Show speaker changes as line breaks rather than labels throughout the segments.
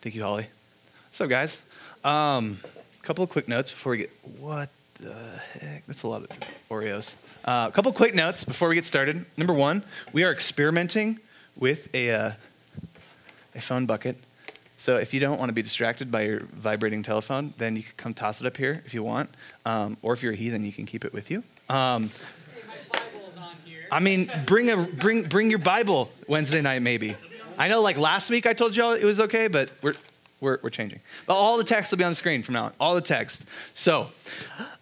Thank you, Holly. What's up, guys, a um, couple of quick notes before we get. What the heck? That's a lot of Oreos. A uh, couple quick notes before we get started. Number one, we are experimenting with a, uh, a phone bucket. So if you don't want to be distracted by your vibrating telephone, then you can come toss it up here if you want. Um, or if you're a heathen, you can keep it with you. Um, I mean, bring a bring bring your Bible Wednesday night maybe. I know, like last week, I told y'all it was okay, but we're we're, we're changing. But all the text will be on the screen from now on. All the text. So,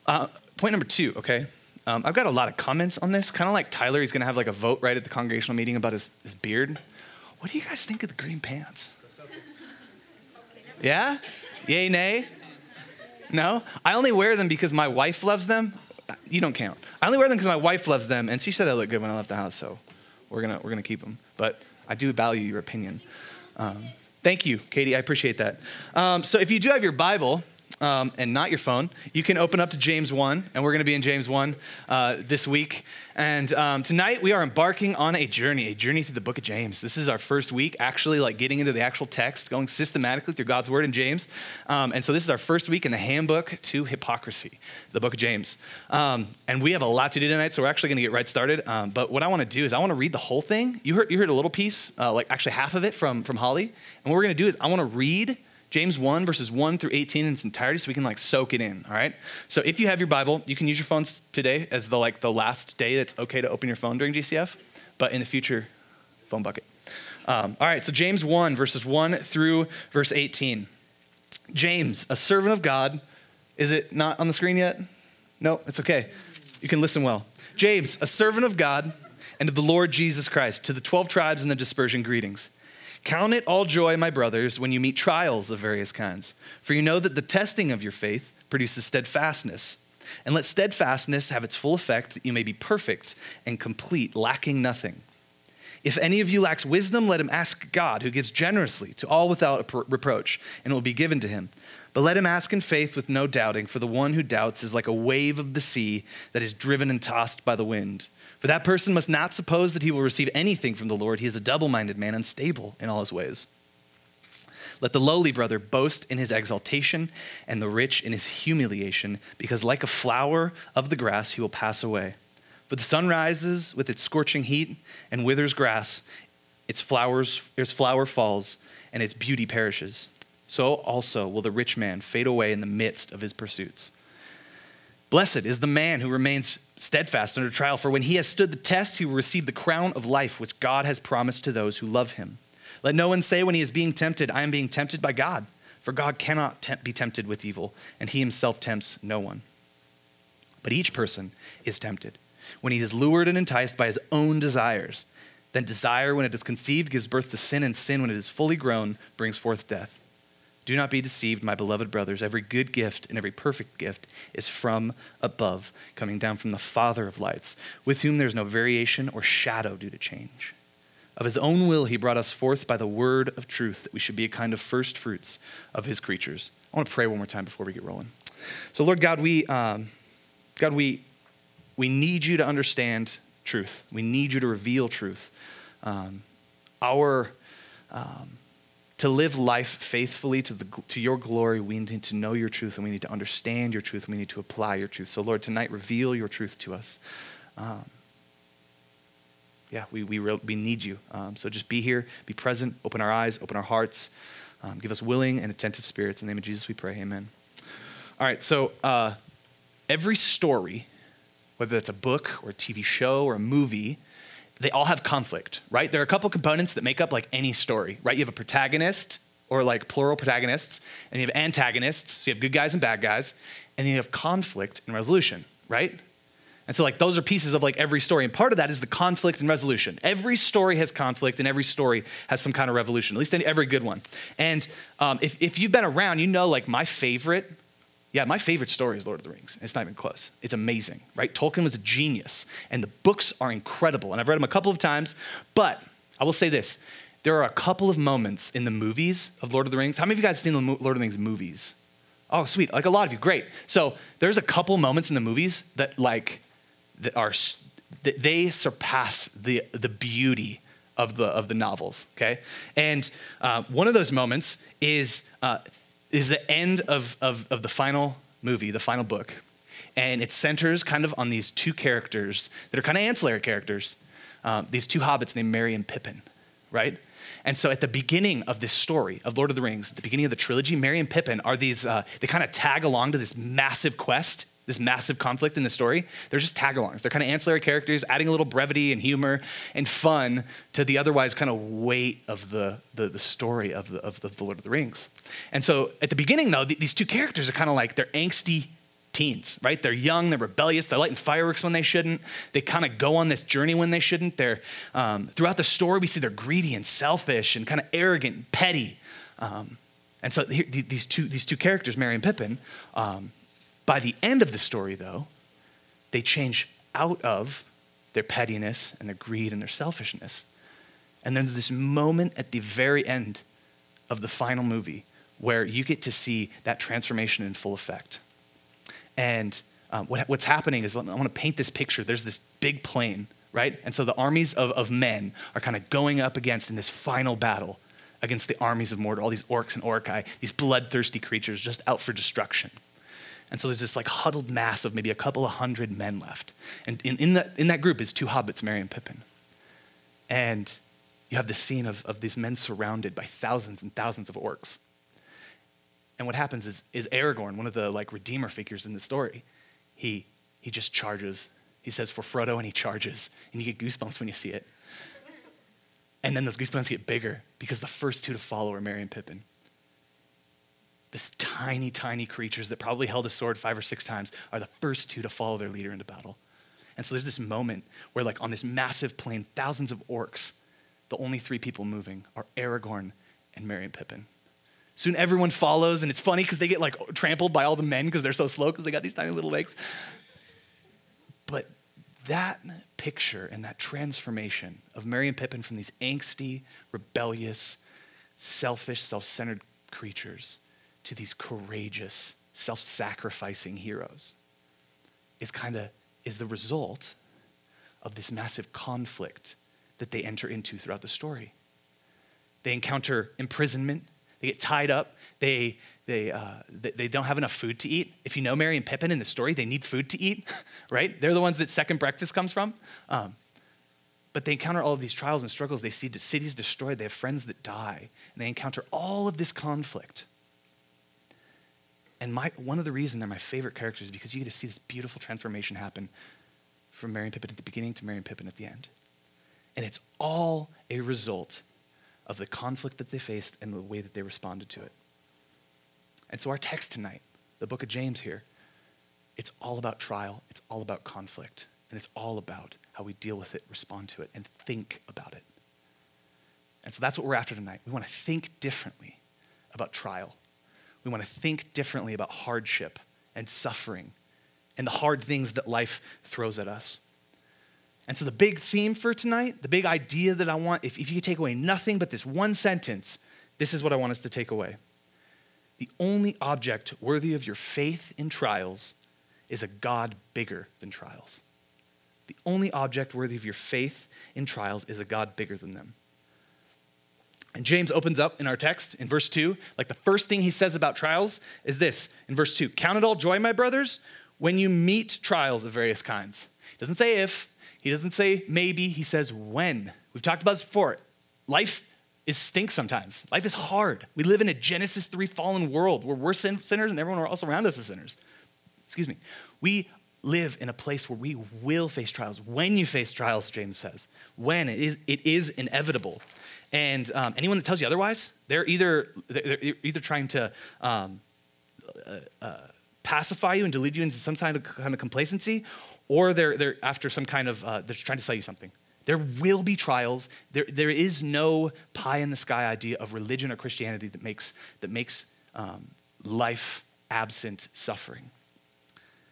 uh, point number two. Okay, um, I've got a lot of comments on this. Kind of like Tyler, he's gonna have like a vote right at the congregational meeting about his, his beard. What do you guys think of the green pants? Yeah? Yay, nay? No? I only wear them because my wife loves them. You don't count. I only wear them because my wife loves them, and she said I look good when I left the house, so we're gonna we're gonna keep them. But I do value your opinion. Um, thank you, Katie. I appreciate that. Um, so if you do have your Bible, um, and not your phone, you can open up to James 1, and we're going to be in James 1 uh, this week. And um, tonight we are embarking on a journey, a journey through the book of James. This is our first week, actually, like getting into the actual text, going systematically through God's word in James. Um, and so this is our first week in the handbook to hypocrisy, the book of James. Um, and we have a lot to do tonight, so we're actually going to get right started. Um, but what I want to do is I want to read the whole thing. You heard, you heard a little piece, uh, like actually half of it from, from Holly. And what we're going to do is I want to read James 1, verses 1 through 18 in its entirety so we can like soak it in, all right? So if you have your Bible, you can use your phones today as the like the last day that's okay to open your phone during GCF, but in the future, phone bucket. Um, all right, so James 1, verses 1 through verse 18. James, a servant of God, is it not on the screen yet? No, it's okay. You can listen well. James, a servant of God and of the Lord Jesus Christ, to the 12 tribes in the dispersion, greetings. Count it all joy, my brothers, when you meet trials of various kinds, for you know that the testing of your faith produces steadfastness. And let steadfastness have its full effect, that you may be perfect and complete, lacking nothing. If any of you lacks wisdom, let him ask God, who gives generously to all without reproach, and it will be given to him. But let him ask in faith with no doubting, for the one who doubts is like a wave of the sea that is driven and tossed by the wind. For that person must not suppose that he will receive anything from the Lord. He is a double minded man, unstable in all his ways. Let the lowly brother boast in his exaltation, and the rich in his humiliation, because like a flower of the grass, he will pass away. For the sun rises with its scorching heat and withers grass, its, flowers, its flower falls, and its beauty perishes. So also will the rich man fade away in the midst of his pursuits. Blessed is the man who remains steadfast under trial, for when he has stood the test, he will receive the crown of life which God has promised to those who love him. Let no one say when he is being tempted, I am being tempted by God, for God cannot be tempted with evil, and he himself tempts no one. But each person is tempted when he is lured and enticed by his own desires. Then desire, when it is conceived, gives birth to sin, and sin, when it is fully grown, brings forth death. Do not be deceived, my beloved brothers. Every good gift and every perfect gift is from above, coming down from the Father of lights, with whom there is no variation or shadow due to change. Of his own will, he brought us forth by the word of truth, that we should be a kind of first fruits of his creatures. I want to pray one more time before we get rolling. So, Lord God, we, um, God, we, we need you to understand truth. We need you to reveal truth. Um, our um, to live life faithfully to, the, to your glory, we need to know your truth and we need to understand your truth. And we need to apply your truth. So, Lord, tonight, reveal your truth to us. Um, yeah, we, we, re- we need you. Um, so just be here, be present, open our eyes, open our hearts, um, give us willing and attentive spirits. In the name of Jesus, we pray. Amen. All right, so uh, every story, whether it's a book or a TV show or a movie, they all have conflict, right? There are a couple components that make up like any story, right? You have a protagonist or like plural protagonists, and you have antagonists, so you have good guys and bad guys, and you have conflict and resolution, right? And so, like, those are pieces of like every story. And part of that is the conflict and resolution. Every story has conflict, and every story has some kind of revolution, at least every good one. And um, if, if you've been around, you know, like, my favorite yeah, my favorite story is Lord of the Rings. It's not even close. It's amazing, right? Tolkien was a genius, and the books are incredible. And I've read them a couple of times, but I will say this there are a couple of moments in the movies of Lord of the Rings. How many of you guys seen the Lord of the Rings movies? Oh, sweet. Like a lot of you. Great. So there's a couple moments in the movies that, like, that are, that they surpass the, the beauty of the, of the novels, okay? And uh, one of those moments is, uh, is the end of, of, of the final movie, the final book. And it centers kind of on these two characters that are kind of ancillary characters, uh, these two hobbits named Merry and Pippin, right? And so at the beginning of this story of Lord of the Rings, at the beginning of the trilogy, Merry and Pippin are these, uh, they kind of tag along to this massive quest, this massive conflict in the story. They're just tag alongs. They're kind of ancillary characters, adding a little brevity and humor and fun to the otherwise kind of weight of the, the, the story of the, of the, Lord of the Rings. And so at the beginning, though, th- these two characters are kind of like they're angsty teens, right? They're young, they're rebellious, they're lighting fireworks when they shouldn't. They kind of go on this journey when they shouldn't. They're um, throughout the story, we see they're greedy and selfish and kind of arrogant and petty. Um, and so here, these two these two characters, Merry and Pippin, um, by the end of the story, though, they change out of their pettiness and their greed and their selfishness. And there's this moment at the very end of the final movie where you get to see that transformation in full effect. And um, what, what's happening is I want to paint this picture. There's this big plain, right? And so the armies of, of men are kind of going up against in this final battle against the armies of Mordor, all these orcs and Uruk-hai, these bloodthirsty creatures just out for destruction. And so there's this like huddled mass of maybe a couple of hundred men left. And in, in, that, in that group is two hobbits, Merry and Pippin. And you have the scene of, of these men surrounded by thousands and thousands of orcs. And what happens is, is Aragorn, one of the like redeemer figures in the story, he, he just charges. He says for Frodo and he charges. And you get goosebumps when you see it. And then those goosebumps get bigger because the first two to follow are Merry and Pippin. This tiny, tiny creatures that probably held a sword five or six times are the first two to follow their leader into battle. And so there's this moment where, like, on this massive plain, thousands of orcs, the only three people moving are Aragorn and Merry and Pippin. Soon everyone follows, and it's funny because they get like trampled by all the men because they're so slow because they got these tiny little legs. But that picture and that transformation of Merry and Pippin from these angsty, rebellious, selfish, self centered creatures to these courageous, self sacrificing heroes is kind of is the result of this massive conflict that they enter into throughout the story. They encounter imprisonment, they get tied up. They, they, uh, they, they, don't have enough food to eat. If you know Merry and Pippin in the story, they need food to eat, right? They're the ones that second breakfast comes from. Um, but they encounter all of these trials and struggles. They see cities destroyed. They have friends that die. And they encounter all of this conflict. And my, one of the reasons they're my favorite characters is because you get to see this beautiful transformation happen from and Pippin at the beginning to and Pippin at the end. And it's all a result of the conflict that they faced and the way that they responded to it. And so, our text tonight, the book of James here, it's all about trial, it's all about conflict, and it's all about how we deal with it, respond to it, and think about it. And so, that's what we're after tonight. We want to think differently about trial. We want to think differently about hardship and suffering and the hard things that life throws at us. And so, the big theme for tonight, the big idea that I want, if, if you could take away nothing but this one sentence, this is what I want us to take away. The only object worthy of your faith in trials is a God bigger than trials. The only object worthy of your faith in trials is a God bigger than them. And James opens up in our text in verse 2, like the first thing he says about trials is this in verse 2 Count it all joy, my brothers, when you meet trials of various kinds. He doesn't say if, he doesn't say maybe, he says when. We've talked about this before. Life is stinks sometimes. Life is hard. We live in a Genesis 3 fallen world where we're sinners and everyone else around us is sinners. Excuse me. We live in a place where we will face trials. When you face trials, James says, when it is, it is inevitable. And um, anyone that tells you otherwise, they're either, they're either trying to um, uh, uh, pacify you and delude you into some kind of, kind of complacency, or they're, they're after some kind of, uh, they're trying to sell you something. There will be trials. There, there is no pie in the sky idea of religion or Christianity that makes, that makes um, life absent suffering.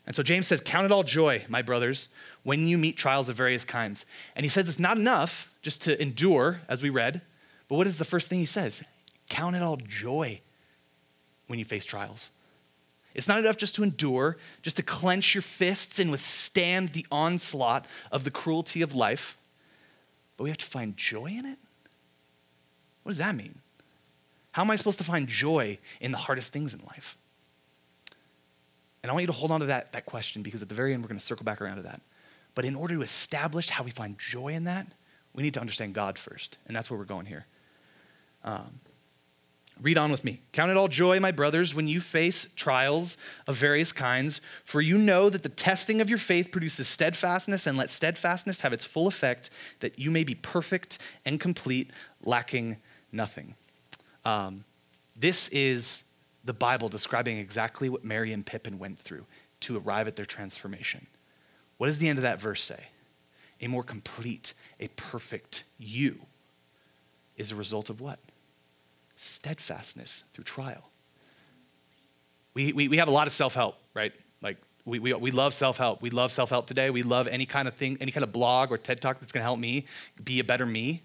And so James says, Count it all joy, my brothers, when you meet trials of various kinds. And he says it's not enough just to endure, as we read, but what is the first thing he says? Count it all joy when you face trials. It's not enough just to endure, just to clench your fists and withstand the onslaught of the cruelty of life. but we have to find joy in it? What does that mean? How am I supposed to find joy in the hardest things in life? And I want you to hold on to that, that question because at the very end, we're going to circle back around to that. But in order to establish how we find joy in that, we need to understand God first. And that's where we're going here. Um, read on with me. Count it all joy, my brothers, when you face trials of various kinds, for you know that the testing of your faith produces steadfastness, and let steadfastness have its full effect, that you may be perfect and complete, lacking nothing. Um, this is the Bible describing exactly what Merry and Pippin went through to arrive at their transformation. What does the end of that verse say? A more complete, a perfect you is a result of what? Steadfastness through trial. We, we, we have a lot of self help, right? Like, we, we, we love self help. We love self help today. We love any kind of thing, any kind of blog or TED talk that's going to help me be a better me.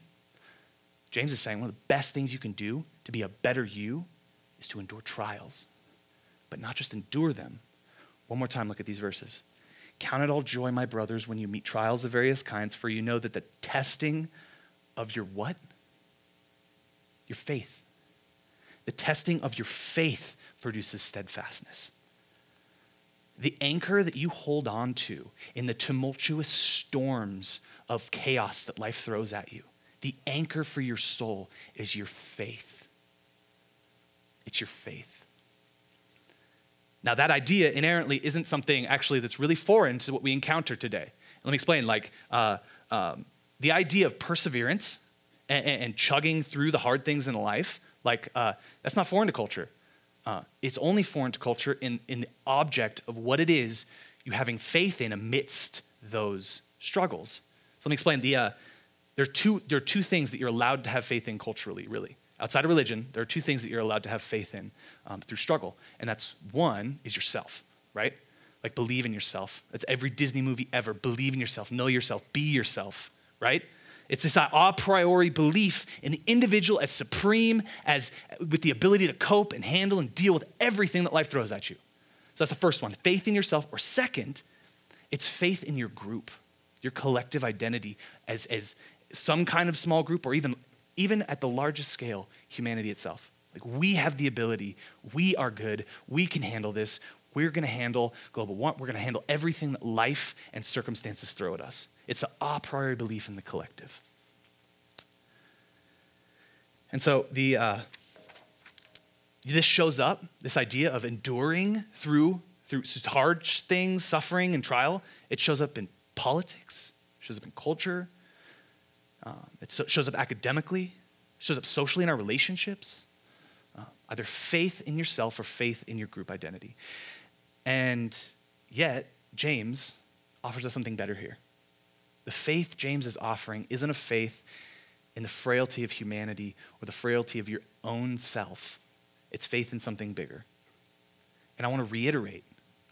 James is saying one of the best things you can do to be a better you is to endure trials, but not just endure them. One more time, look at these verses. Count it all joy, my brothers, when you meet trials of various kinds, for you know that the testing of your what? Your faith. The testing of your faith produces steadfastness. The anchor that you hold on to in the tumultuous storms of chaos that life throws at you, the anchor for your soul is your faith. It's your faith. Now, that idea inherently isn't something actually that's really foreign to what we encounter today. Let me explain. Like, uh, um, the idea of perseverance and, and, chugging through the hard things in life, like, uh, that's not foreign to culture. Uh, it's only foreign to culture in, in the object of what it is you having faith in amidst those struggles. So let me explain. The, uh, there, are two, there are two things that you're allowed to have faith in culturally, really outside of religion, there are two things that you're allowed to have faith in um, through struggle. And that's one is yourself, right? Like believe in yourself. That's every Disney movie ever. Believe in yourself, know yourself, be yourself, right? It's this a priori belief in the individual as supreme, as with the ability to cope and handle and deal with everything that life throws at you. So that's the first one, faith in yourself. Or second, it's faith in your group, your collective identity as, as some kind of small group or even even at the largest scale, humanity itself. Like we have the ability, we are good, we can handle this. We're going to handle global warming. We're going to handle everything that life and circumstances throw at us. It's the a priori belief in the collective. And so the uh, this shows up. This idea of enduring through through hard things, suffering, and trial. It shows up in politics. Shows up in culture. Um, it so, shows up academically, shows up socially in our relationships. Uh, either faith in yourself or faith in your group identity. And yet, James offers us something better here. The faith James is offering isn't a faith in the frailty of humanity or the frailty of your own self. It's faith in something bigger. And I want to reiterate,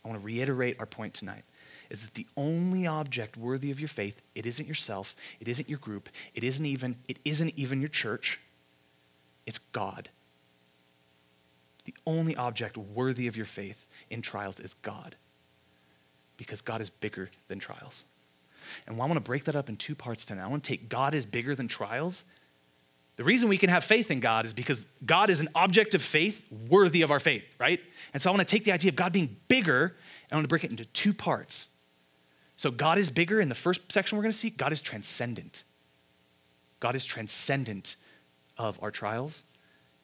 I want to reiterate our point tonight is that the only object worthy of your faith, it isn't yourself, it isn't your group, it isn't even, it isn't even your church, it's God. The only object worthy of your faith in trials is God. Because God is bigger than trials. And I want to break that up in two parts tonight. I want to take God is bigger than trials. The reason we can have faith in God is because God is an object of faith worthy of our faith, right? And so I want to take the idea of God being bigger and I want to break it into two parts. So God is bigger in the first section we're going to see. God is transcendent. God is transcendent of our trials.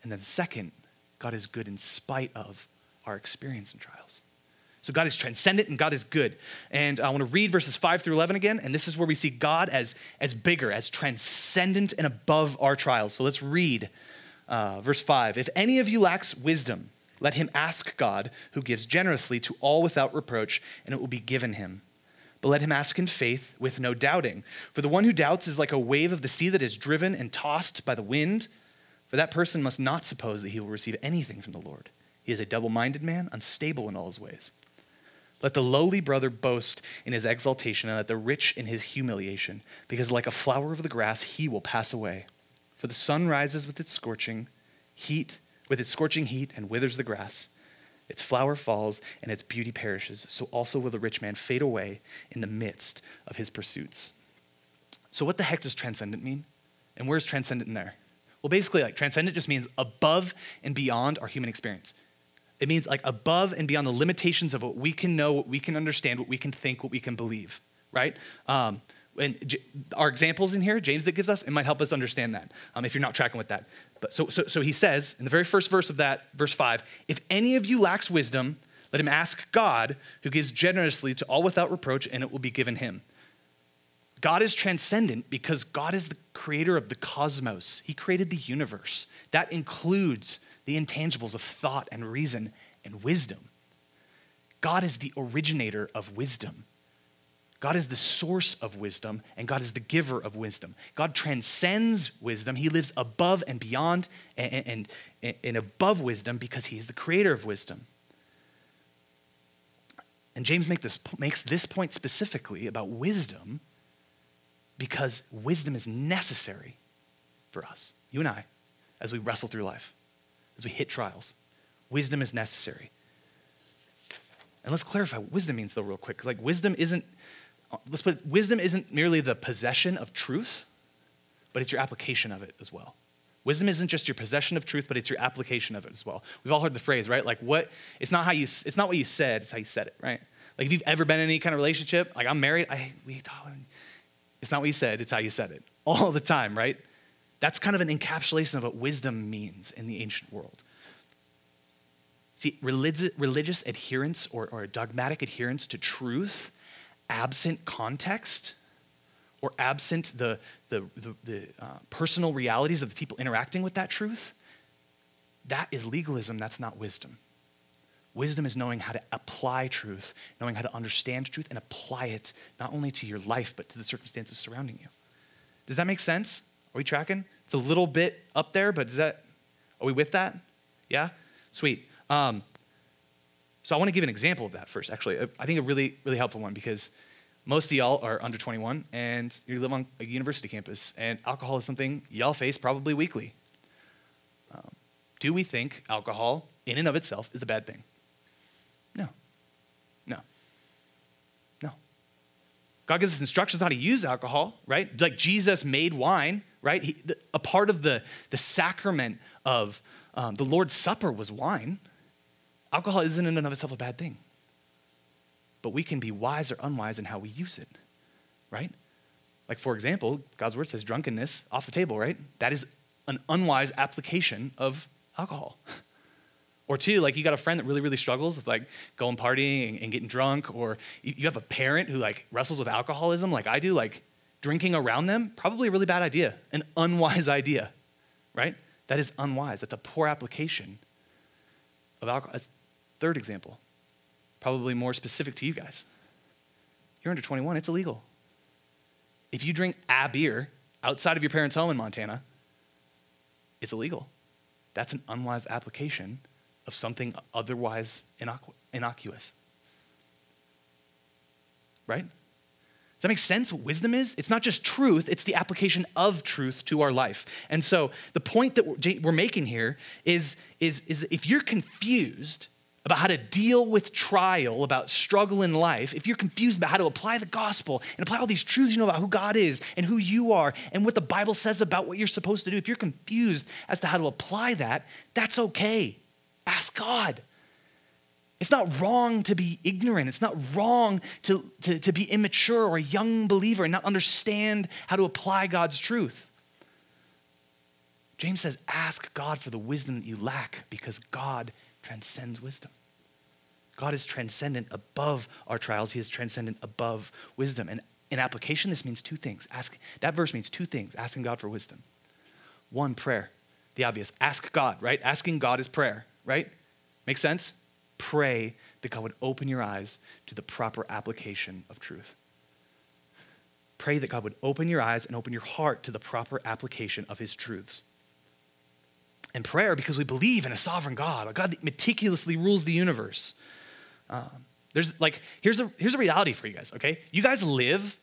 And then the second, God is good in spite of our experience in trials. So God is transcendent and God is good. And I want to read verses 5 through 11 again. And this is where we see God as, as bigger, as transcendent and above our trials. So let's read uh, verse 5. If any of you lacks wisdom, let him ask God, who gives generously to all without reproach, and it will be given him but let him ask in faith with no doubting. For the one who doubts is like a wave of the sea that is driven and tossed by the wind. For that person must not suppose that he will receive anything from the Lord. He is a double minded man, unstable in all his ways. Let the lowly brother boast in his exaltation, and let the rich in his humiliation, because like a flower of the grass, he will pass away. For the sun rises with its scorching heat, with its scorching heat, and withers the grass. Its flower falls and its beauty perishes. So also will the rich man fade away in the midst of his pursuits. So, what the heck does transcendent mean? And where's transcendent in there? Well, basically, like transcendent just means above and beyond our human experience. It means like above and beyond the limitations of what we can know, what we can understand, what we can think, what we can believe, right? Um, and J- our examples in here, James that gives us, it might help us understand that um, if you're not tracking with that. But so, so, so he says in the very first verse of that, verse five, if any of you lacks wisdom, let him ask God, who gives generously to all without reproach, and it will be given him. God is transcendent because God is the creator of the cosmos. He created the universe. That includes the intangibles of thought and reason and wisdom. God is the originator of wisdom. God is the source of wisdom, and God is the giver of wisdom. God transcends wisdom. He lives above and beyond and, and, and above wisdom because he is the creator of wisdom. And James make this, makes this point specifically about wisdom because wisdom is necessary for us, you and I, as we wrestle through life, as we hit trials. Wisdom is necessary. And let's clarify what wisdom means, though, real quick. Like, wisdom isn't, let's put wisdom isn't merely the possession of truth, but it's your application of it as well. Wisdom isn't just your possession of truth, but it's your application of it as well. We've all heard the phrase, right? Like what it's not how you it's not what you said, it's how you said it, right? Like if you've ever been in any kind of relationship, like I'm married, I we it's not what you said, it's how you said it all the time, right? That's kind of an encapsulation of what wisdom means in the ancient world. See, religious, religious adherence or, or dogmatic adherence to truth, absent context, or absent the, the, the, the uh, personal realities of the people interacting with that truth, that is legalism, that's not wisdom. Wisdom is knowing how to apply truth, knowing how to understand truth and apply it not only to your life, but to the circumstances surrounding you. Does that make sense? Are we tracking? It's a little bit up there, but is that, are we with that? Yeah? Sweet. Um, so I want to give an example of that first, actually. I think a really, really helpful one because most of y'all are under 21 and you live on a university campus, and alcohol is something y'all face probably weekly. Um, do we think alcohol, in and of itself, is a bad thing? No. No. No. God gives us instructions on how to use alcohol, right? Like Jesus made wine, right? He, the, a part of the, the sacrament of um, the Lord's Supper was wine. Alcohol isn't in and of itself a bad thing. But we can be wise or unwise in how we use it, right? Like, for example, God's word says drunkenness off the table, right? That is an unwise application of alcohol. Or two, like you got a friend that really, really struggles with like going partying and, getting drunk, or you have a parent who like wrestles with alcoholism like I do, like drinking around them, probably a really bad idea, an unwise idea, right? That is unwise. That's a poor application of alcohol. That's third example, probably more specific to you guys. You're under 21, it's illegal. If you drink a beer outside of your parents' home in Montana, it's illegal. That's an unwise application of something otherwise innocu- innocuous. Right? Does that make sense what wisdom is? It's not just truth, it's the application of truth to our life. And so the point that we're making here is, is, is that if you're confused about how to deal with trial, about struggle in life, if you're confused about how to apply the gospel and apply all these truths you know about who God is and who you are and what the Bible says about what you're supposed to do, if you're confused as to how to apply that, that's okay. Ask God. It's not wrong to be ignorant. It's not wrong to, to, to be immature or a young believer and not understand how to apply God's truth. James says, ask God for the wisdom that you lack because God transcends wisdom. God is transcendent above our trials. He is transcendent above wisdom. And in application, this means two things. Ask, that verse means two things asking God for wisdom. One, prayer. The obvious. Ask God, right? Asking God is prayer right? Make sense? Pray that God would open your eyes to the proper application of truth. Pray that God would open your eyes and open your heart to the proper application of his truths. And prayer because we believe in a sovereign God, a God that meticulously rules the universe. Um, there's like, here's a, here's a reality for you guys, okay? You guys live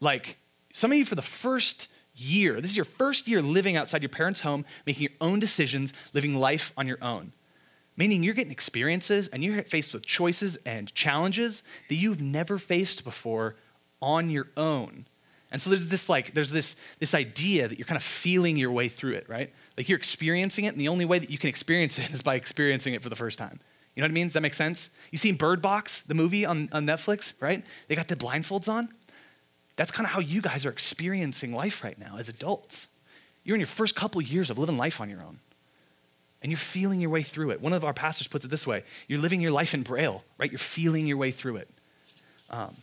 like, some of you for the first year, this is your first year living outside your parents' home, making your own decisions, living life on your own meaning you're getting experiences and you're faced with choices and challenges that you've never faced before on your own. And so there's this like there's this this idea that you're kind of feeling your way through it, right? Like you're experiencing it, and the only way that you can experience it is by experiencing it for the first time. You know what I mean? Does that make sense? You seen Bird Box, the movie on, on Netflix, right? They got the blindfolds on. That's kind of how you guys are experiencing life right now as adults. You're in your first couple years of living life on your own. And you're feeling your way through it. One of our pastors puts it this way you're living your life in Braille, right? You're feeling your way through it. Um,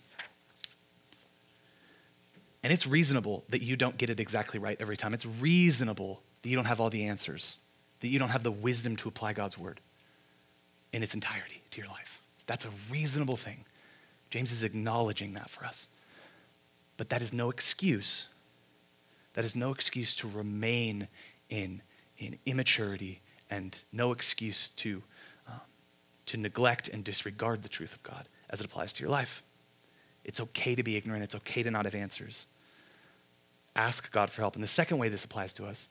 and it's reasonable that you don't get it exactly right every time. It's reasonable that you don't have all the answers, that you don't have the wisdom to apply God's word in its entirety to your life. That's a reasonable thing. James is acknowledging that for us. But that is no excuse. That is no excuse to remain in, in immaturity and no excuse to, um, to neglect and disregard the truth of God as it applies to your life. It's okay to be ignorant, it's okay to not have answers ask God for help. And the second way this applies to us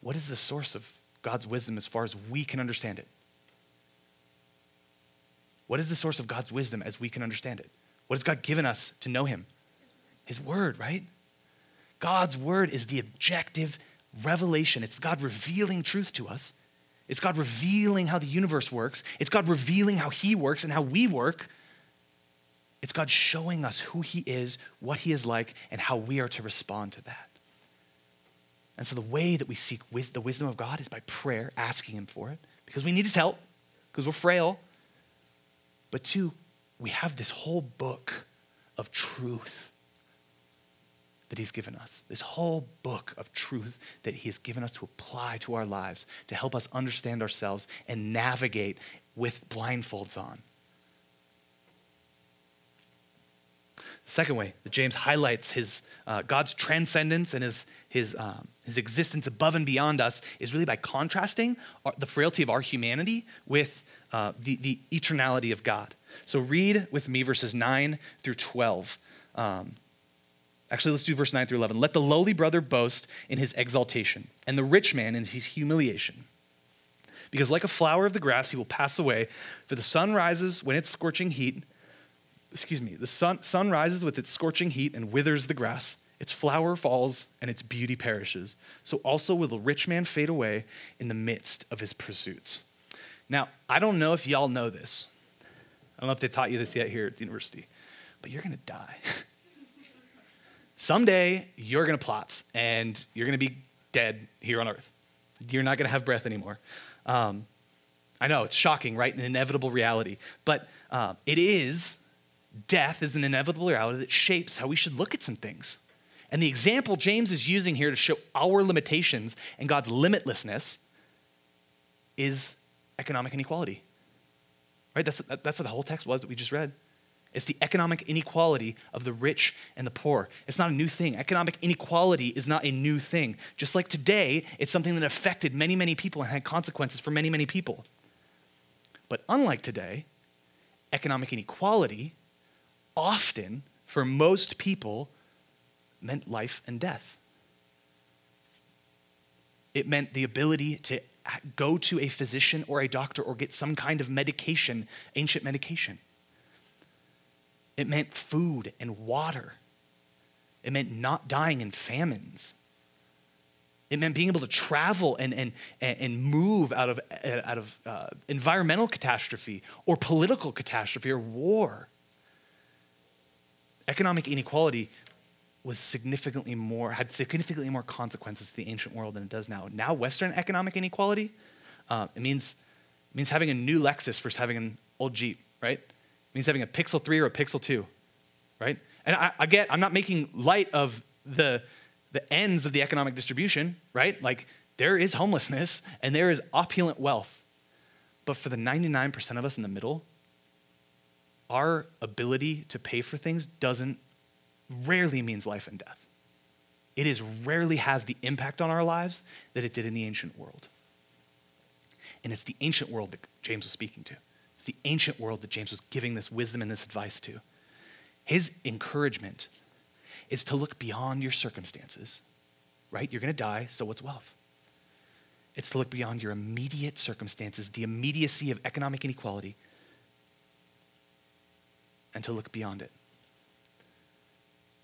what is the source of God's wisdom as far as we can understand it? What is the source of God's wisdom as we can understand it? What has God given us to know Him? His Word, right? God's Word is the objective revelation. It's God revealing truth to us. It's God revealing how the universe works. It's God revealing how He works and how we work. It's God showing us who He is, what He is like, and how we are to respond to that. And so the way that we seek wis- the wisdom of God is by prayer, asking Him for it, because we need His help, because we're frail. But two, we have this whole book of truth that He's given us. This whole book of truth that He has given us to apply to our lives, to help us understand ourselves and navigate with blindfolds on. The second way that James highlights his, uh, God's transcendence and his, his, um, his existence above and beyond us is really by contrasting our, the frailty of our humanity with uh, the, the eternality of God. So read with me verses 9 through 12. Um, actually, let's do verse 9 through 11. Let the lowly brother boast in his exaltation, and the rich man in his humiliation. Because like a flower of the grass, he will pass away, for the sun rises when its scorching heat excuse me, the sun, sun rises with its scorching heat and withers the grass. Its flower falls and its beauty perishes. So also will the rich man fade away in the midst of his pursuits. Now, I don't know if y'all know this. I don't know if they taught you this yet here at the university, but you're going to die. Someday, you're going to plots and you're going to be dead here on earth. You're not going to have breath anymore. Um, I know, it's shocking, right? An inevitable reality. But uh, it is death is an inevitable reality that shapes how we should look at some things. And the example James is using here to show our limitations and God's limitlessness is economic inequality. Right? That's, that's what the whole text was that we just read. It's the economic inequality of the rich and the poor. It's not a new thing. Economic inequality is not a new thing. Just like today, it's something that affected many, many people and had consequences for many, many people. But unlike today, economic inequality often, for most people, meant life and death. It meant the ability to go to a physician or a doctor or get some kind of medication, ancient medication. It meant food and water. It meant not dying in famines. It meant being able to travel and, and, and move out of, out of uh, environmental catastrophe or political catastrophe or war economic inequality was significantly more, had significantly more consequences to the ancient world than it does now. Now, Western economic inequality, uh, it means, it means having a new Lexus versus having an old Jeep, right? Means having a Pixel 3 or a Pixel 2, right? And I, I get, I'm not making light of the, the ends of the economic distribution, right? Like, there is homelessness and there is opulent wealth. But for the 99% of us in the middle, our ability to pay for things doesn't rarely means life and death. It is rarely has the impact on our lives that it did in the ancient world. And it's the ancient world that James was speaking to. It's the ancient world that James was giving this wisdom and this advice to. His encouragement is to look beyond your circumstances, right? You're going to die, so what's wealth? It's to look beyond your immediate circumstances, the immediacy of economic inequality, and to look beyond it.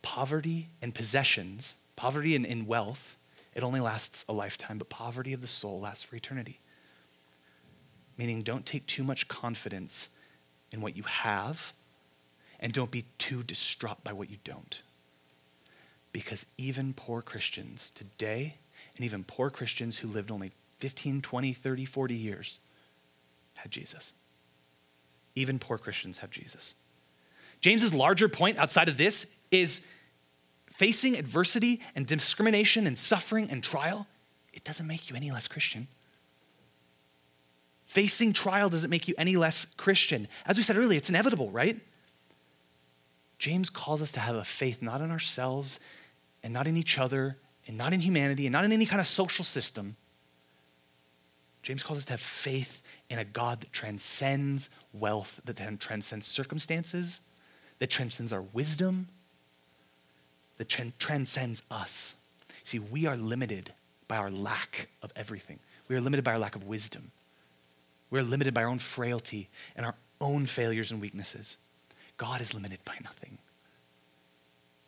poverty and possessions, poverty and in wealth, it only lasts a lifetime, but poverty of the soul lasts for eternity. Meaning, don't take too much confidence in what you have, and don't be too distraught by what you don't. Because even poor Christians today, and even poor Christians who lived only 15, 20, 30, 40 years, had Jesus. Even poor Christians have Jesus. James's larger point outside of this is facing adversity and discrimination and suffering and trial, it doesn't make you any less Christian. Facing trial doesn't make you any less Christian. As we said earlier, it's inevitable, right? James calls us to have a faith not in ourselves and not in each other and not in humanity and not in any kind of social system. James calls us to have faith in a God that transcends wealth, that transcends circumstances, that transcends our wisdom, that transcends us. See, we are limited by our lack of everything. We are limited by our lack of wisdom. We are limited by our own frailty and our own failures and weaknesses. God is limited by nothing.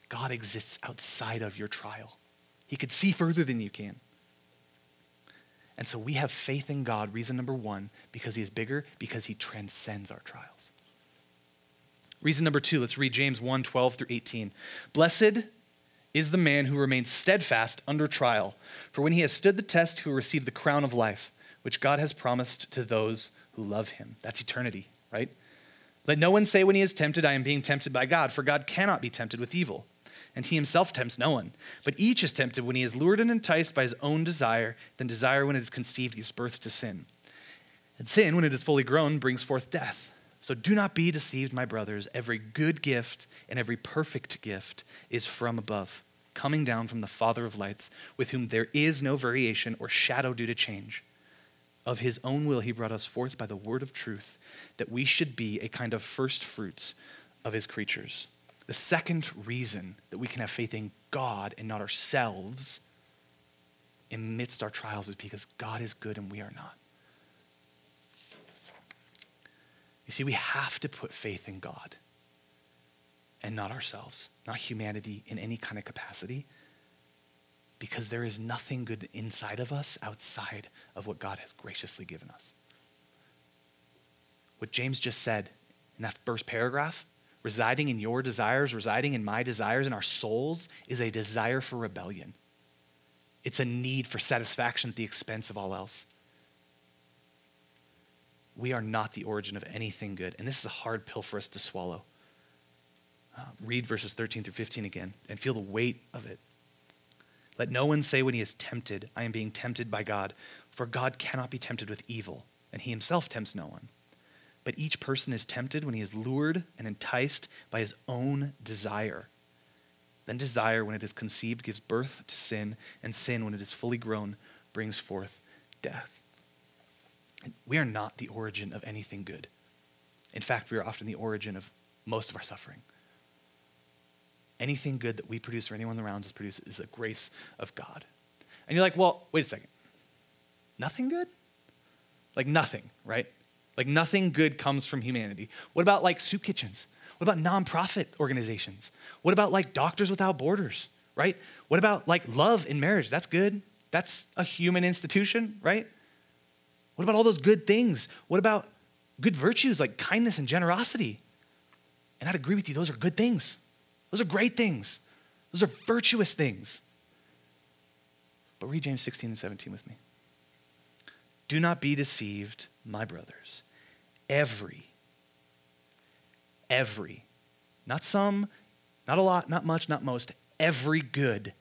God exists outside of your trial. He could see further than you can. And so we have faith in God, reason number one, because he is bigger, because he transcends our trials. Reason number two, let's read James 1 12 through 18. Blessed is the man who remains steadfast under trial. For when he has stood the test, he will receive the crown of life, which God has promised to those who love him. That's eternity, right? Let no one say when he is tempted, I am being tempted by God, for God cannot be tempted with evil, and he himself tempts no one. But each is tempted when he is lured and enticed by his own desire, then desire, when it is conceived, gives birth to sin. And sin, when it is fully grown, brings forth death. So do not be deceived, my brothers. Every good gift and every perfect gift is from above, coming down from the Father of lights, with whom there is no variation or shadow due to change. Of his own will, he brought us forth by the word of truth, that we should be a kind of first fruits of his creatures. The second reason that we can have faith in God and not ourselves amidst our trials is because God is good and we are not. You see, we have to put faith in God and not ourselves, not humanity in any kind of capacity, because there is nothing good inside of us outside of what God has graciously given us. What James just said in that first paragraph, residing in your desires, residing in my desires, in our souls, is a desire for rebellion. It's a need for satisfaction at the expense of all else we are not the origin of anything good. And this is a hard pill for us to swallow. Uh, read verses 13 through 15 again and feel the weight of it. Let no one say when he is tempted, I am being tempted by God, for God cannot be tempted with evil, and he himself tempts no one. But each person is tempted when he is lured and enticed by his own desire. Then desire, when it is conceived, gives birth to sin, and sin, when it is fully grown, brings forth death. We are not the origin of anything good. In fact, we are often the origin of most of our suffering. Anything good that we produce or anyone around us produces is the grace of God. And you're like, well, wait a second. Nothing good? Like nothing, right? Like nothing good comes from humanity. What about like soup kitchens? What about nonprofit organizations? What about like Doctors Without Borders, right? What about like love in marriage? That's good. That's a human institution, right? What about all those good things? What about good virtues like kindness and generosity? And I'd agree with you, those are good things. Those are great things. Those are virtuous things. But read James 16 and 17 with me. Do not be deceived, my brothers. Every, every, not some, not a lot, not much, not most, every good,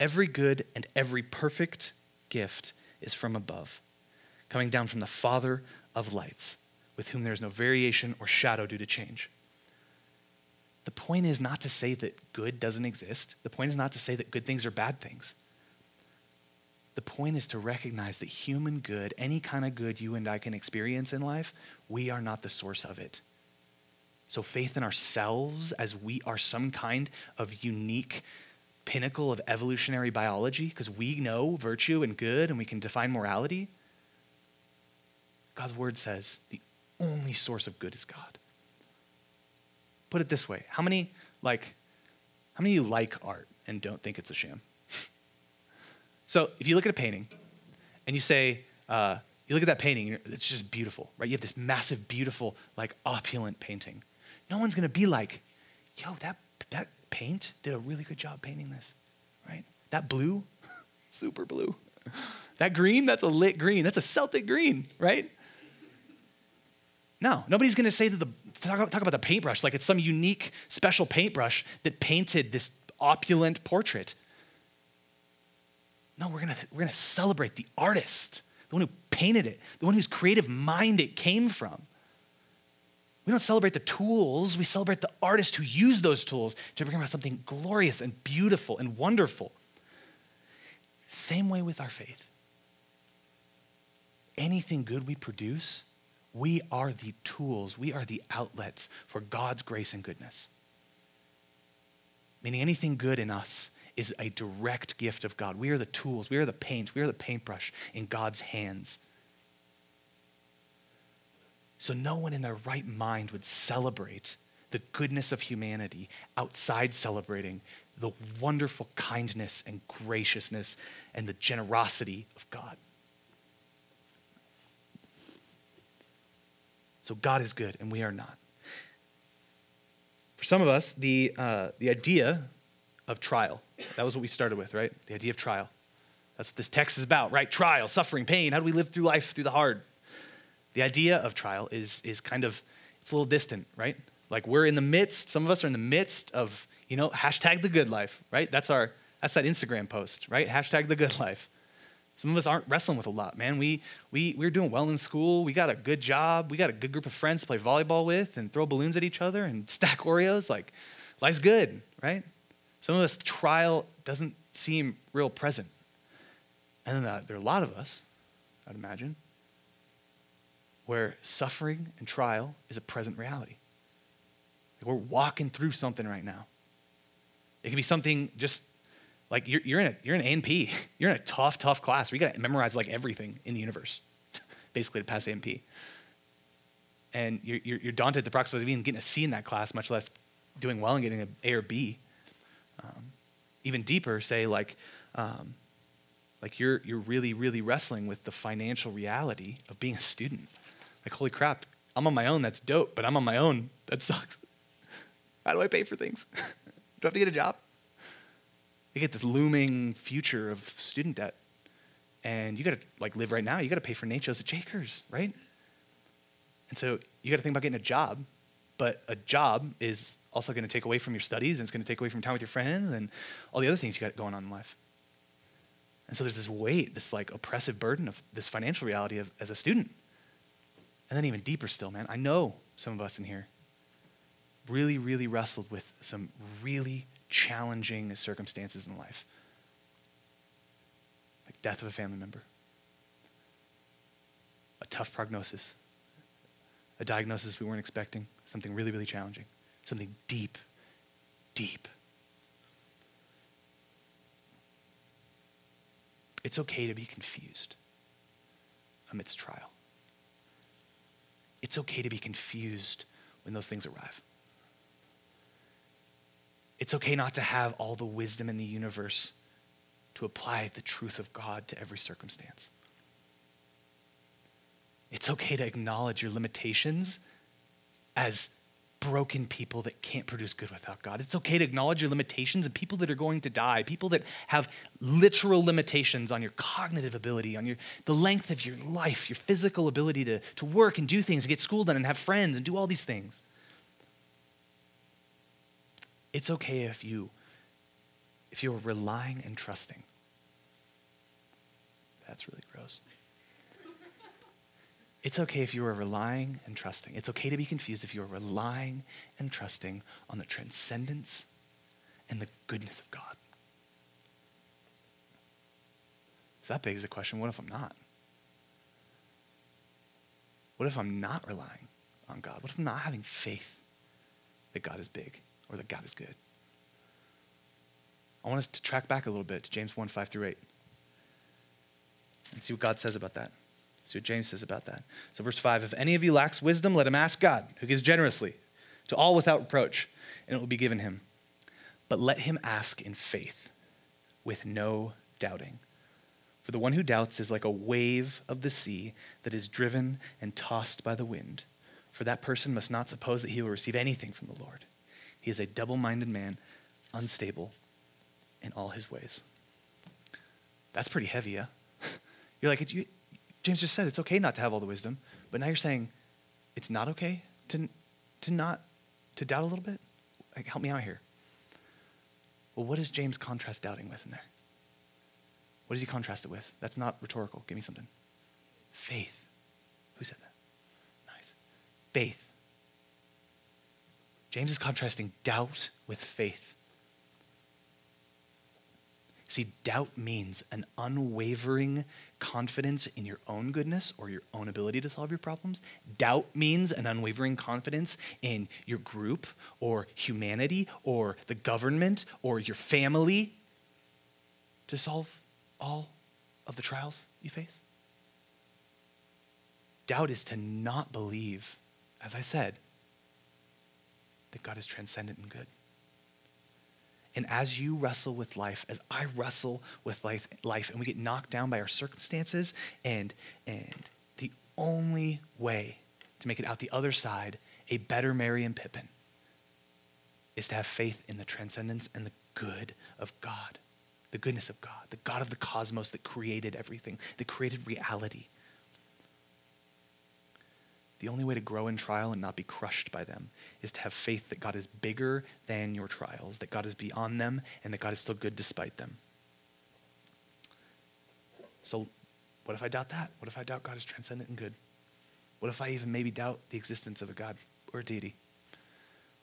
every good and every perfect gift is from above coming down from the Father of lights, with whom there is no variation or shadow due to change. The point is not to say that good doesn't exist. The point is not to say that good things are bad things. The point is to recognize that human good, any kind of good you and I can experience in life, we are not the source of it. So, faith in ourselves as we are some kind of unique pinnacle of evolutionary biology, because we know virtue and good and we can define morality, God's word says the only source of good is God. Put it this way how many, like, How many of you like art and don't think it's a sham? so if you look at a painting and you say, uh, you look at that painting, it's just beautiful, right? You have this massive, beautiful, like opulent painting. No one's gonna be like, yo, that, that paint did a really good job painting this, right? That blue, super blue. That green, that's a lit green. That's a Celtic green, right? No, nobody's gonna say that the, talk, talk about the paintbrush like it's some unique, special paintbrush that painted this opulent portrait. No, we're gonna, we're gonna celebrate the artist the one who painted it, the one whose creative mind it came from. We don't celebrate the tools, we celebrate the artist who used those tools to bring about something glorious and beautiful and wonderful. Same way with our faith. Anything good we produce, we are the tools, we are the outlets for God's grace and goodness. Meaning anything good in us is a direct gift of God. We are the tools, we are the paint, we are the paintbrush in God's hands. So no one in their right mind would celebrate the goodness of humanity outside celebrating the wonderful kindness and graciousness and the generosity of God. So God is good and we are not. For some of us, the, uh, the idea of trial. That was what we started with, right? The idea of trial. That's what this text is about, right? Trial, suffering, pain. How do we live through life through the hard? The idea of trial is, is kind of, it's a little distant, right? Like we're in the midst, some of us are in the midst of, you know, hashtag the good life, right? That's our, that's that Instagram post, right? Hashtag the good life. Some of us aren't wrestling with a lot, man. We, we, we're doing well in school. We got a good job. We got a good group of friends to play volleyball with and throw balloons at each other and stack Oreos. Like, life's good, right? Some of us, trial doesn't seem real present. And then uh, there are a lot of us, I'd imagine, where suffering and trial is a present reality. Like we're walking through something right now. It can be something just like you're, you're in a you're in A&P. You're in a tough, tough class where you got to memorize like everything in the universe, basically to pass A&P. And you're, you're, you're daunted at the prospect of even getting a C in that class, much less doing well and getting an A or B. Um, even deeper, say like, um, like you're, you're really, really wrestling with the financial reality of being a student. Like, holy crap, I'm on my own, that's dope, but I'm on my own, that sucks. How do I pay for things? do I have to get a job? You get this looming future of student debt. And you gotta like live right now, you gotta pay for nachos at Jakers, right? And so you gotta think about getting a job, but a job is also going to take away from your studies and it's going to take away from time with your friends and all the other things you got going on in life. And so there's this weight, this like oppressive burden of this financial reality of, as a student. And then even deeper still, man, I know some of us in here really, really wrestled with some really challenging circumstances in life. Like death of a family member, a tough prognosis, a diagnosis we weren't expecting, something really, really challenging something deep, deep. It's okay to be confused amidst trial. It's okay to be confused when those things arrive. It's okay not to have all the wisdom in the universe to apply the truth of God to every circumstance. It's okay to acknowledge your limitations as broken people that can't produce good without God. It's okay to acknowledge your limitations and people that are going to die, people that have literal limitations on your cognitive ability, on your, the length of your life, your physical ability to, to work and do things, and get school done and have friends and do all these things. It's okay if you if you're relying and trusting. That's really gross. It's okay if you are relying and trusting. It's okay to be confused if you are relying and trusting on the transcendence and the goodness of God. So that begs the question what if I'm not? What if I'm not relying on God? What if I'm not having faith that God is big or that God is good? I want us to track back a little bit to James 1 5 through 8 and see what God says about that. See what James says about that. So, verse 5 If any of you lacks wisdom, let him ask God, who gives generously to all without reproach, and it will be given him. but let him ask in faith with no doubting. For the one who doubts is like a wave of the sea that is driven and tossed by the wind. For that person must not suppose that he will receive anything from the Lord. He is a double minded man, unstable in all his ways. That's pretty heavy, yeah? You're like, you, James just said it's okay not to have all the wisdom, but now you're saying it's not okay to, to not, to doubt a little bit? Like, help me out here. Well, what does James contrast doubting with in there? What does he contrast it with? That's not rhetorical. Give me something. Faith. Who said that? Nice. Faith. James is contrasting doubt with faith. See, doubt means an unwavering confidence in your own goodness or your own ability to solve your problems. Doubt means an unwavering confidence in your group or humanity or the government or your family to solve all of the trials you face? Doubt is to not believe, as I said, that God is transcendent and good. And as you wrestle with life, as I wrestle with life, life and we get knocked down by our circumstances, and, and the only way to make it out the other side, a better Merry and Pippin, is to have faith in the transcendence and the good of God the goodness of God, the God of the cosmos that created everything, that created reality. The only way to grow in trial and not be crushed by them is to have faith that God is bigger than your trials, that God is beyond them, and that God is still good despite them. So, what if I doubt that? What if I doubt God is transcendent and good? What if I even maybe doubt the existence of a God or a deity?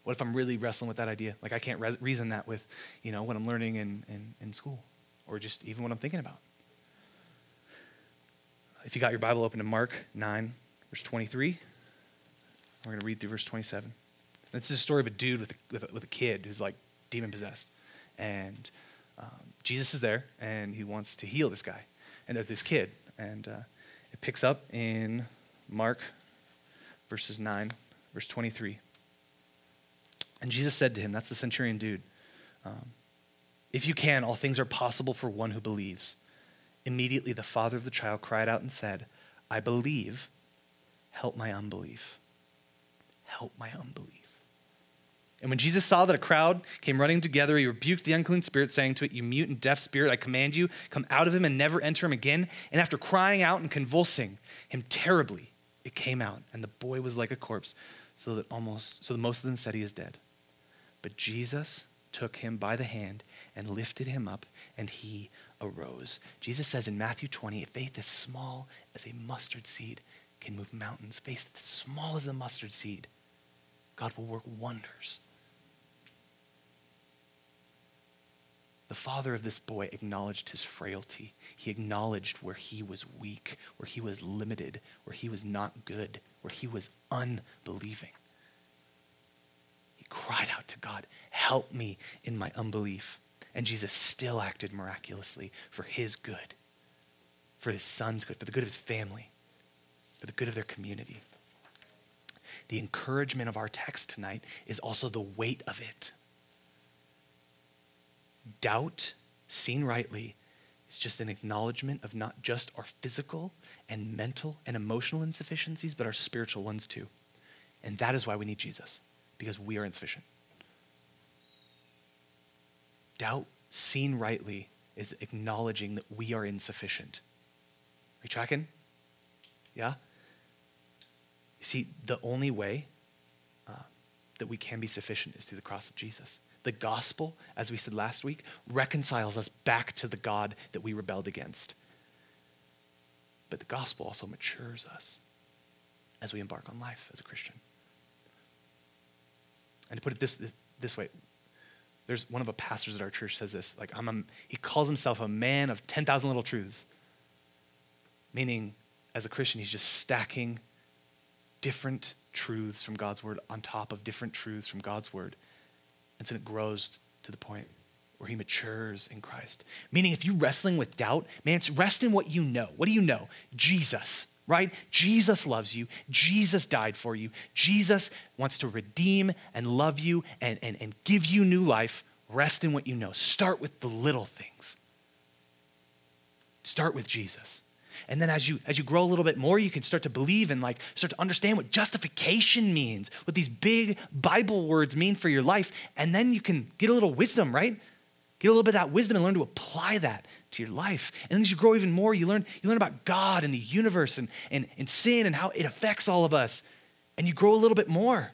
What if I'm really wrestling with that idea? Like I can't reason that with, you know, what I'm learning in, in, in school or just even what I'm thinking about. If you got your Bible open to Mark 9, verse 23, we're going to read through verse 27. This is a story of a dude with a, with a, with a kid who's like demon possessed. And um, Jesus is there and he wants to heal this guy and this kid. And uh, it picks up in Mark verses 9, verse 23. And Jesus said to him, that's the centurion dude, um, if you can, all things are possible for one who believes. Immediately the father of the child cried out and said, I believe, help my unbelief. Help my unbelief. And when Jesus saw that a crowd came running together, he rebuked the unclean spirit, saying to it, You mute and deaf spirit, I command you, come out of him and never enter him again. And after crying out and convulsing him terribly, it came out, and the boy was like a corpse, so that almost so that most of them said he is dead. But Jesus took him by the hand and lifted him up, and he arose. Jesus says in Matthew 20, if faith as small as a mustard seed can move mountains. Faith as small as a mustard seed, God will work wonders. The father of this boy acknowledged his frailty. He acknowledged where he was weak, where he was limited, where he was not good, where he was unbelieving He cried out to God, Help me in my unbelief. And Jesus still acted miraculously for his good, for his son's good, for the good of his family, for the good of their community. The encouragement of our text tonight is also the weight of it. Doubt, seen rightly, is just an acknowledgement of not just our physical and mental and emotional insufficiencies, but our spiritual ones too. And that is why we need Jesus because we are insufficient. Doubt, seen rightly, is acknowledging that we are insufficient. Are you tracking? Yeah? You see, the only way uh, that we can be sufficient is through the cross of Jesus. The gospel, as we said last week, reconciles us back to the God that we rebelled against. But the gospel also matures us as we embark on life as a Christian. And to put it this, this, this way, there's one of the pastors at our church says this, like I'm a, he calls himself a man of 10,000 little truths. Meaning, as a Christian, he's just stacking different truths from God's word on top of different truths from God's word. And so it grows to the point where he matures in Christ. Meaning, if you're wrestling with doubt, man, it's rest in what you know. What do you know? Jesus right? Jesus loves you. Jesus died for you. Jesus wants to redeem and love you and, and, and give you new life Rest in what you know. Start with the little things. Start with Jesus. And then as you as you grow a little bit more, you can start to believe and like start to understand what justification means, what these big Bible words mean for your life, and then you can get a little wisdom, right? Get a little bit of that wisdom and learn to apply that to your life. And then as you grow even more, you learn you learn about God and the universe and, and, and sin and how it affects all of us. And you grow a little bit more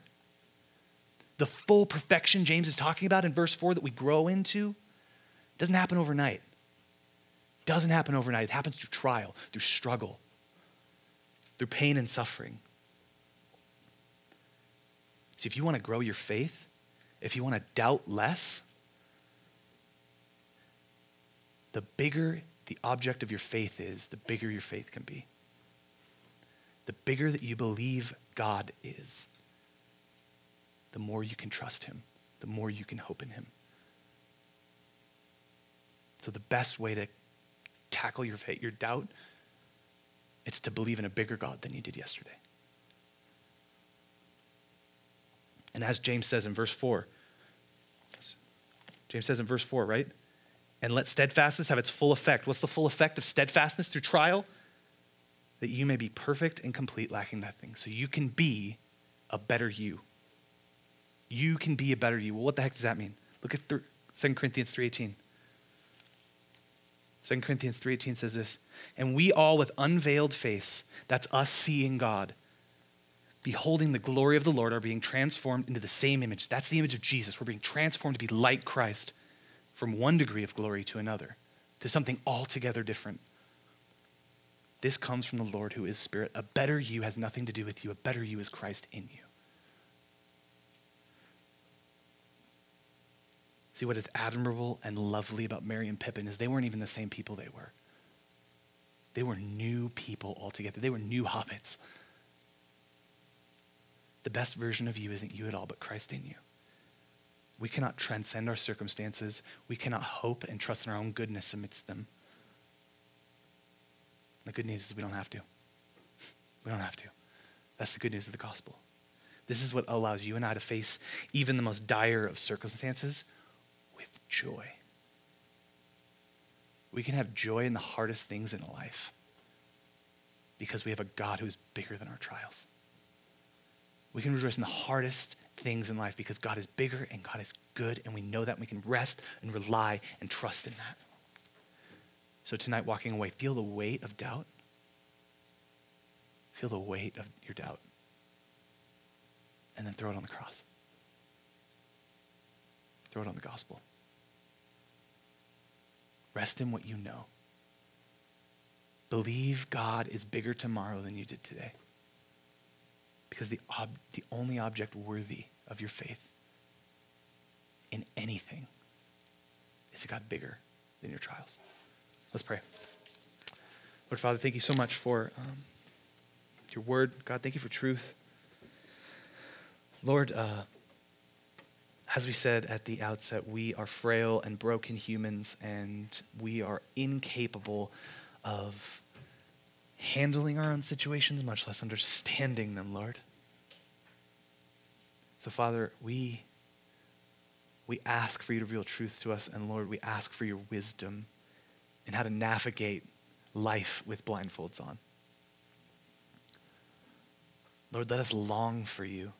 the full perfection James is talking about in verse 4 that we grow into doesn't happen overnight. Doesn't happen overnight. It happens through trial, through struggle, through pain and suffering. See, if you want to grow your faith, if you want to doubt less, the bigger the object of your faith is, the bigger your faith can be. The bigger that you believe God is, the more you can trust Him, the more you can hope in Him. So, the best way to tackle your faith, your doubt, it's to believe in a bigger God than you did yesterday. And as James says in verse 4, James says in verse 4, right? And let steadfastness have its full effect. What's the full effect of steadfastness through trial? That you may be perfect and complete, lacking nothing. So you can be a better you you can be a better you. Well, what the heck does that mean? Look at 2 Corinthians 3.18. 2 Corinthians 3.18 says this, And we all with unveiled face, that's us seeing God, beholding the glory of the Lord, are being transformed into the same image. That's the image of Jesus. We're being transformed to be like Christ from one degree of glory to another, to something altogether different. This comes from the Lord who is Spirit. A better you has nothing to do with you. A better you is Christ in you. See, what is admirable and lovely about Merry and Pippin is they weren't even the same people they were. They were new people altogether. They were new hobbits. The best version of you isn't you at all, but Christ in you. We cannot transcend our circumstances. We cannot hope and trust in our own goodness amidst them. The good news is we don't have to. We don't have to. That's the good news of the gospel. This is what allows you and I to face even the most dire of circumstances with joy. We can have joy in the hardest things in life because we have a God who is bigger than our trials. We can rejoice in the hardest things in life because God is bigger and God is good, and we know that. We can rest and rely and trust in that. So tonight, walking away, feel the weight of doubt. Feel the weight of your doubt. And then throw it on the cross. Throw it on the gospel. Rest in what you know. Believe God is bigger tomorrow than you did today. Because the, ob- the only object worthy of your faith in anything is a God bigger than your trials. Let's pray. Lord Father, thank you so much for um, your word. God, thank you for truth. Lord, uh, as we said at the outset, we are frail and broken humans, and we are incapable of handling our own situations, much less understanding them, Lord. So, Father, we, we ask for you to reveal truth to us, and Lord, we ask for your wisdom in how to navigate life with blindfolds on. Lord, let us long for you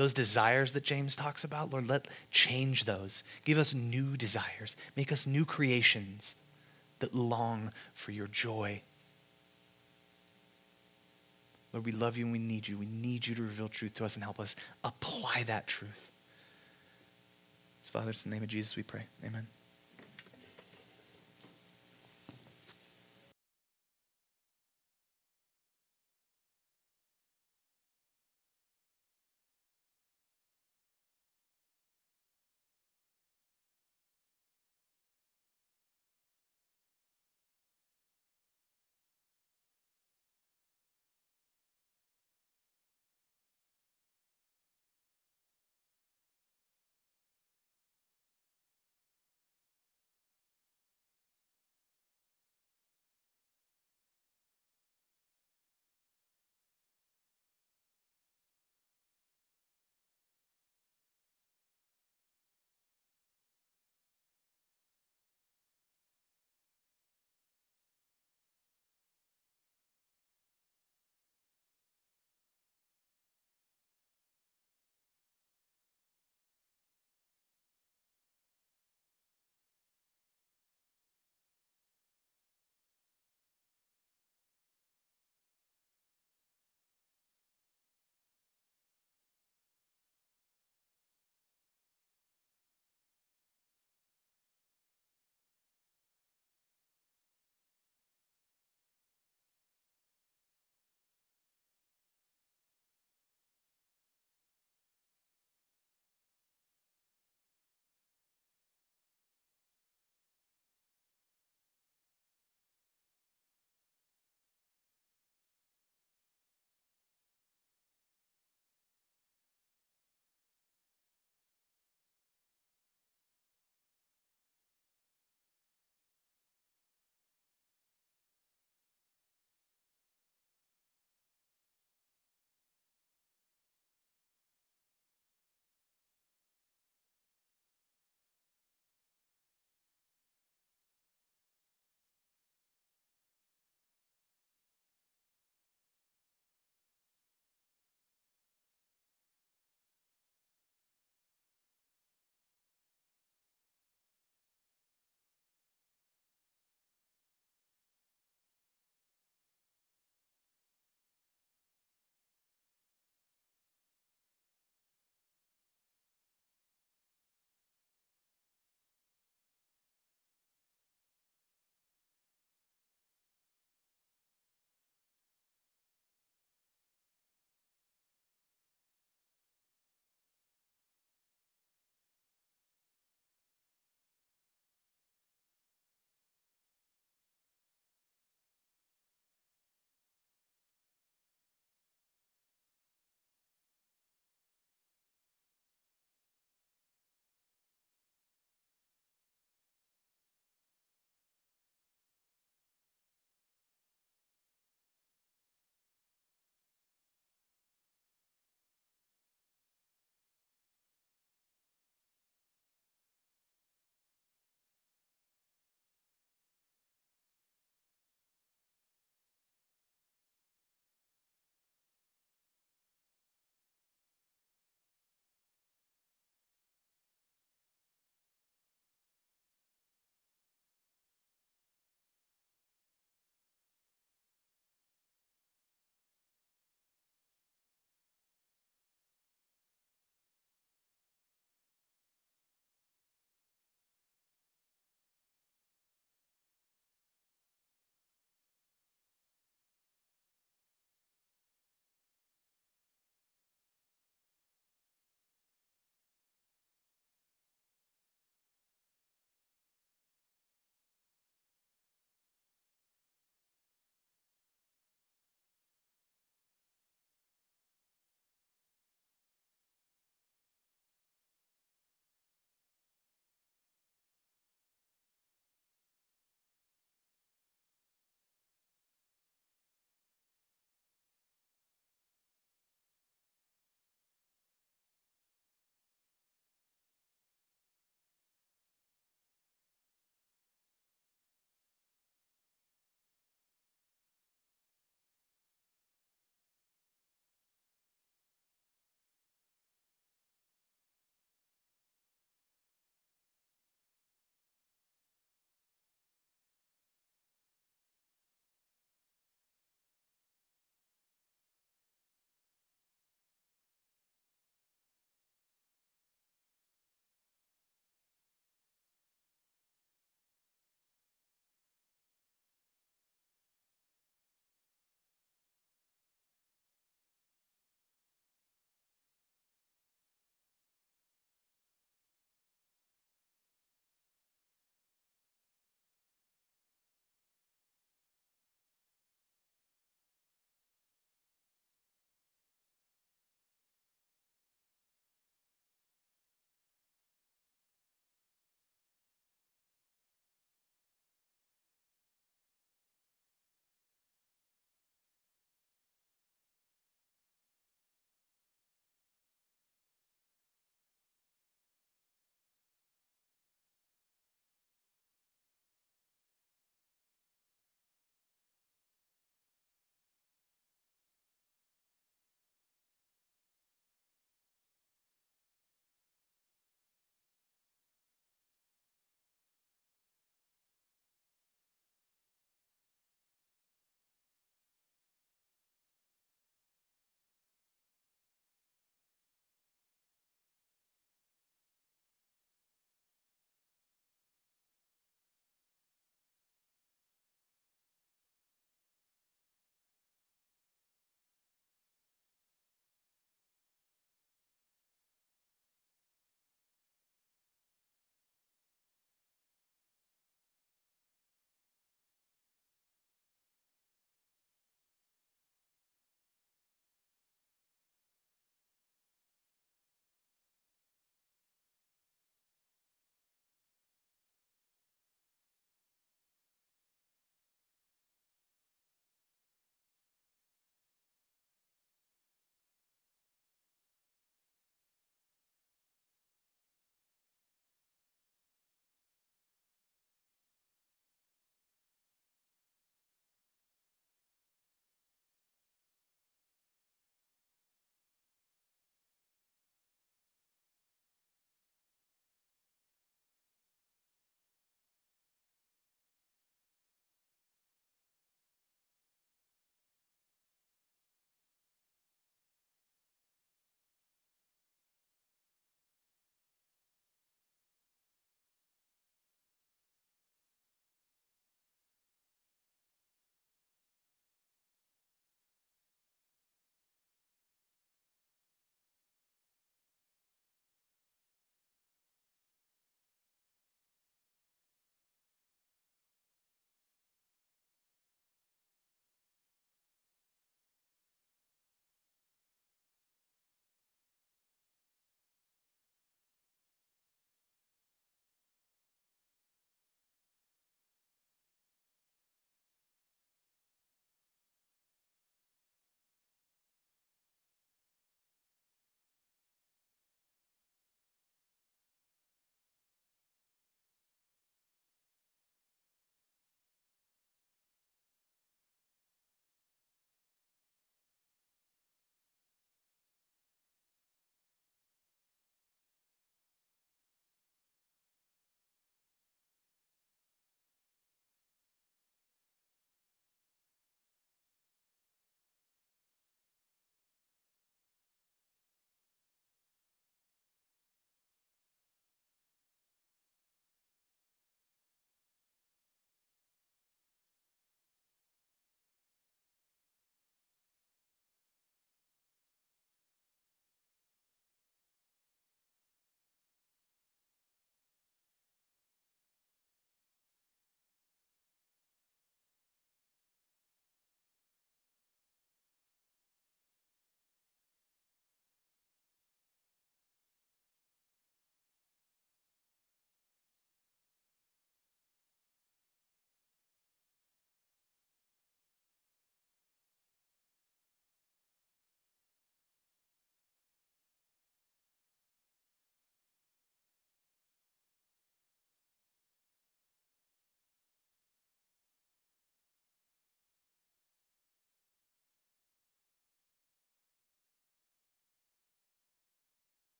those desires that James talks about, Lord, let change those. Give us new desires. Make us new creations that long for your joy. Lord, we love you and we need you. We need you to reveal truth to us and help us apply that truth. So, Father, it's in the name of Jesus we pray. Amen.